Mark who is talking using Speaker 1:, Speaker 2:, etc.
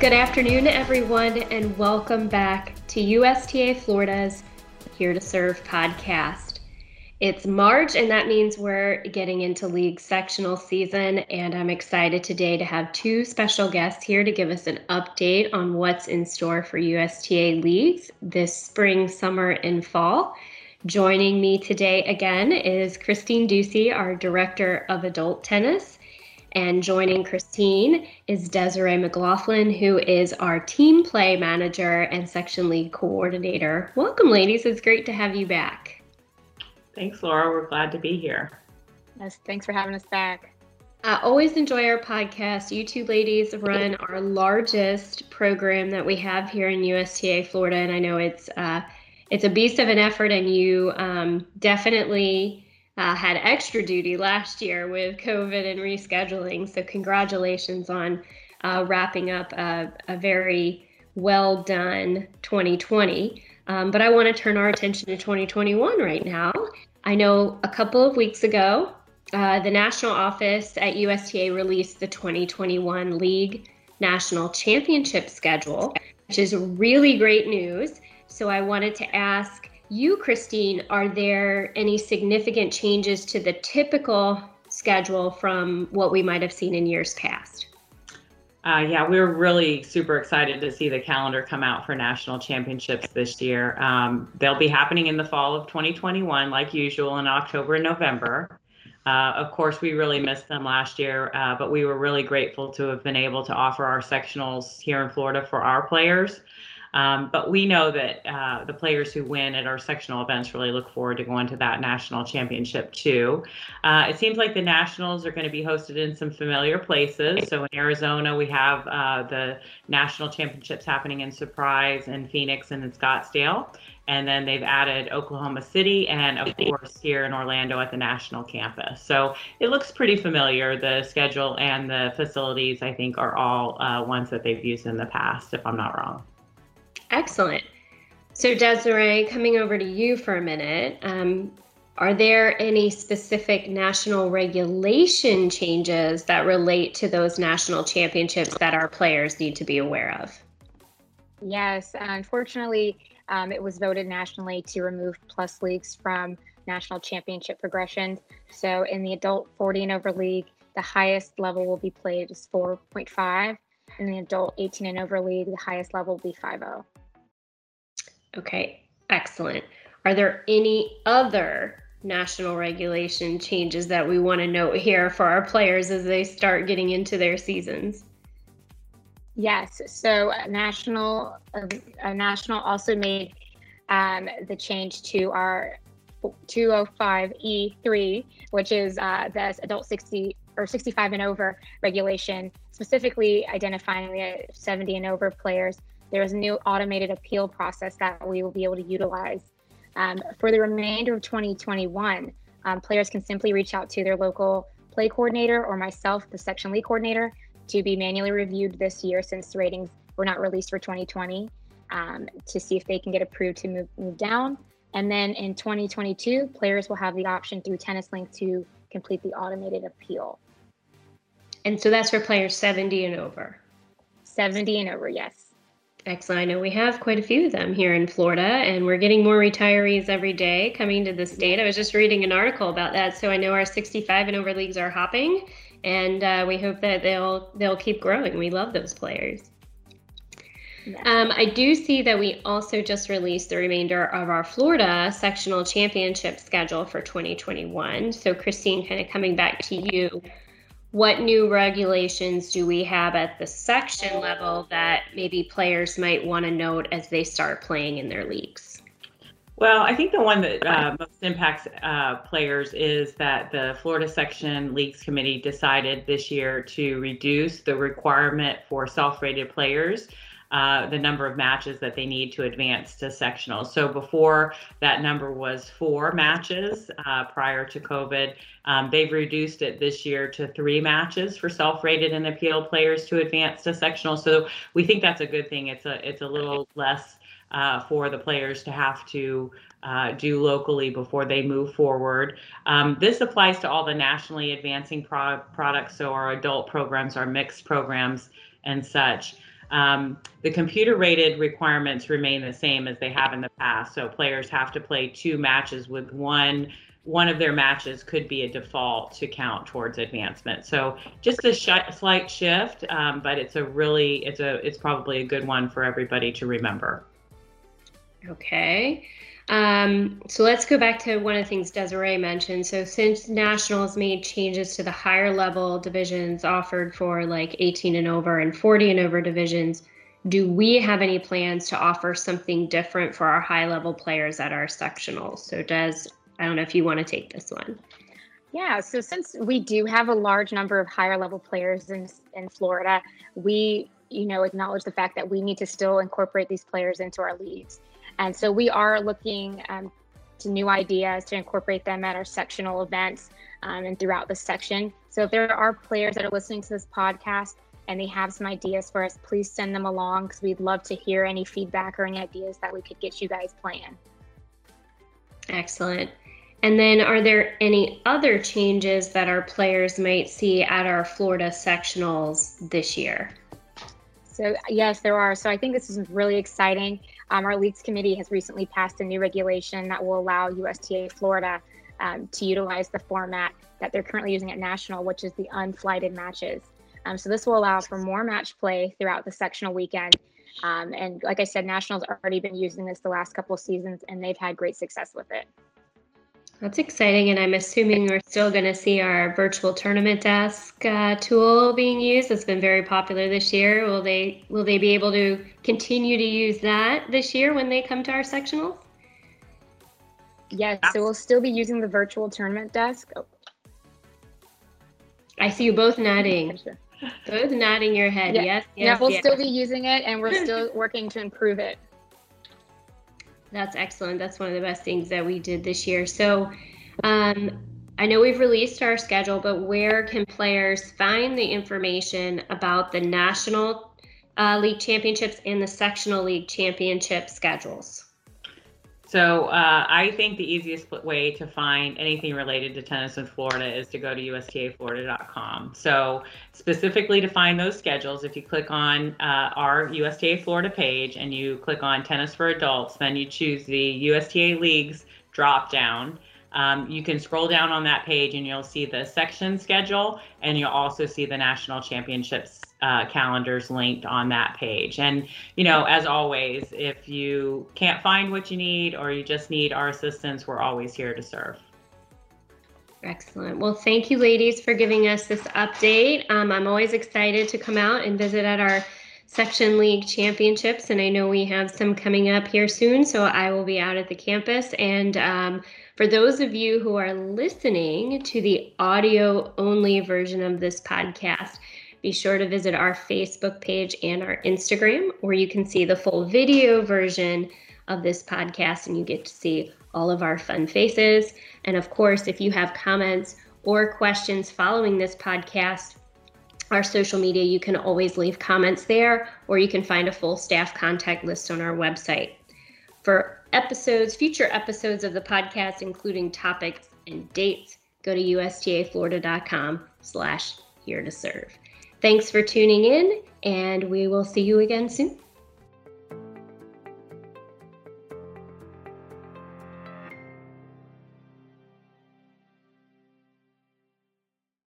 Speaker 1: Good afternoon, everyone, and welcome back to USTA Florida's Here to Serve podcast. It's March, and that means we're getting into league sectional season. And I'm excited today to have two special guests here to give us an update on what's in store for USTA leagues this spring, summer, and fall. Joining me today again is Christine Ducey, our Director of Adult Tennis. And joining Christine is Desiree McLaughlin, who is our team play manager and section league coordinator. Welcome, ladies. It's great to have you back.
Speaker 2: Thanks, Laura. We're glad to be here.
Speaker 3: Yes, thanks for having us back.
Speaker 1: I always enjoy our podcast. You two ladies run our largest program that we have here in USTA Florida, and I know it's uh, it's a beast of an effort, and you um, definitely uh, had extra duty last year with COVID and rescheduling. So, congratulations on uh, wrapping up a, a, very well done 2020. Um, but I want to turn our attention to 2021 right now. I know a couple of weeks ago, uh, the national office at USTA released the 2021 League National Championship schedule, which is really great news. So, I wanted to ask you, Christine, are there any significant changes to the typical schedule from what we might have seen in years past?
Speaker 2: Uh, yeah, we're really super excited to see the calendar come out for national championships this year. Um, they'll be happening in the fall of 2021, like usual, in October and November. Uh, of course, we really missed them last year, uh, but we were really grateful to have been able to offer our sectionals here in Florida for our players. Um, but we know that uh, the players who win at our sectional events really look forward to going to that national championship too. Uh, it seems like the nationals are going to be hosted in some familiar places. So in Arizona, we have uh, the national championships happening in Surprise and Phoenix and in Scottsdale. And then they've added Oklahoma City and, of course, here in Orlando at the national campus. So it looks pretty familiar. The schedule and the facilities, I think, are all uh, ones that they've used in the past, if I'm not wrong.
Speaker 1: Excellent. So, Desiree, coming over to you for a minute, um, are there any specific national regulation changes that relate to those national championships that our players need to be aware of?
Speaker 3: Yes, unfortunately, um, it was voted nationally to remove plus leagues from national championship progressions. So, in the adult 40 and over league, the highest level will be played is 4.5. In the adult 18 and over league, the highest level will be 5 0.
Speaker 1: Okay, excellent. Are there any other national regulation changes that we want to note here for our players as they start getting into their seasons?
Speaker 3: Yes. So uh, national, uh, national also made um, the change to our 205E3, which is uh, the adult 60 or 65 and over regulation, specifically identifying the 70 and over players there is a new automated appeal process that we will be able to utilize. Um, for the remainder of 2021, um, players can simply reach out to their local play coordinator or myself, the section lead coordinator, to be manually reviewed this year since the ratings were not released for 2020 um, to see if they can get approved to move, move down. And then in 2022, players will have the option through Tennis Link to complete the automated appeal.
Speaker 1: And so that's for players 70 and over.
Speaker 3: 70 and over, yes.
Speaker 1: Excellent. I know we have quite a few of them here in Florida, and we're getting more retirees every day coming to the state. I was just reading an article about that, so I know our 65 and over leagues are hopping, and uh, we hope that they'll they'll keep growing. We love those players. Um, I do see that we also just released the remainder of our Florida sectional championship schedule for 2021. So, Christine, kind of coming back to you what new regulations do we have at the section level that maybe players might want to note as they start playing in their leagues?
Speaker 2: Well, I think the one that uh, most impacts uh, players is that the Florida Section Leagues Committee decided this year to reduce the requirement for self rated players uh, the number of matches that they need to advance to sectional. So before that number was four matches uh, prior to COVID. Um, they've reduced it this year to three matches for self-rated and appeal players to advance to sectional. So we think that's a good thing. It's a it's a little less uh, for the players to have to uh, do locally before they move forward. Um, this applies to all the nationally advancing pro- products, so our adult programs, our mixed programs, and such. Um, the computer rated requirements remain the same as they have in the past. So players have to play two matches with one one of their matches could be a default to count towards advancement. So just a sh- slight shift, um, but it's a really it's a it's probably a good one for everybody to remember.
Speaker 1: Okay. Um, so let's go back to one of the things Desiree mentioned. So since Nationals made changes to the higher level divisions offered for like 18 and over and 40 and over divisions, do we have any plans to offer something different for our high level players at our sectionals? So Des, I don't know if you want to take this one.
Speaker 3: Yeah, so since we do have a large number of higher level players in in Florida, we you know acknowledge the fact that we need to still incorporate these players into our leagues. And so we are looking um, to new ideas to incorporate them at our sectional events um, and throughout the section. So if there are players that are listening to this podcast and they have some ideas for us, please send them along because we'd love to hear any feedback or any ideas that we could get you guys playing.
Speaker 1: Excellent. And then, are there any other changes that our players might see at our Florida sectionals this year?
Speaker 3: So, yes, there are. So, I think this is really exciting. Um, our leagues committee has recently passed a new regulation that will allow USTA Florida um, to utilize the format that they're currently using at national, which is the unflighted matches. Um, so this will allow for more match play throughout the sectional weekend. Um, and like I said, nationals already been using this the last couple of seasons, and they've had great success with it.
Speaker 1: That's exciting, and I'm assuming we're still going to see our virtual tournament desk uh, tool being used. It's been very popular this year. Will they will they be able to continue to use that this year when they come to our sectionals?
Speaker 3: Yes, so we'll still be using the virtual tournament desk. Oh.
Speaker 1: I see you both nodding. Both nodding your head.
Speaker 3: Yeah.
Speaker 1: Yes,
Speaker 3: yes.
Speaker 1: Yeah,
Speaker 3: we'll
Speaker 1: yes.
Speaker 3: still be using it, and we're still working to improve it.
Speaker 1: That's excellent. That's one of the best things that we did this year. So, um, I know we've released our schedule, but where can players find the information about the National uh, League Championships and the Sectional League Championship schedules?
Speaker 2: So uh, I think the easiest way to find anything related to tennis in Florida is to go to USTAFlorida.com. So specifically to find those schedules, if you click on uh, our USTA Florida page and you click on tennis for adults, then you choose the USTA leagues drop down. Um, you can scroll down on that page and you'll see the section schedule and you'll also see the national championships uh, calendars linked on that page. And, you know, as always, if you can't find what you need or you just need our assistance, we're always here to serve.
Speaker 1: Excellent. Well, thank you, ladies, for giving us this update. Um, I'm always excited to come out and visit at our Section League Championships, and I know we have some coming up here soon, so I will be out at the campus. And um, for those of you who are listening to the audio only version of this podcast, be sure to visit our Facebook page and our Instagram, where you can see the full video version of this podcast and you get to see all of our fun faces. And of course, if you have comments or questions following this podcast, our social media, you can always leave comments there, or you can find a full staff contact list on our website. For episodes, future episodes of the podcast, including topics and dates, go to ustaflorida.com slash here to serve. Thanks for tuning in, and we will see you again soon.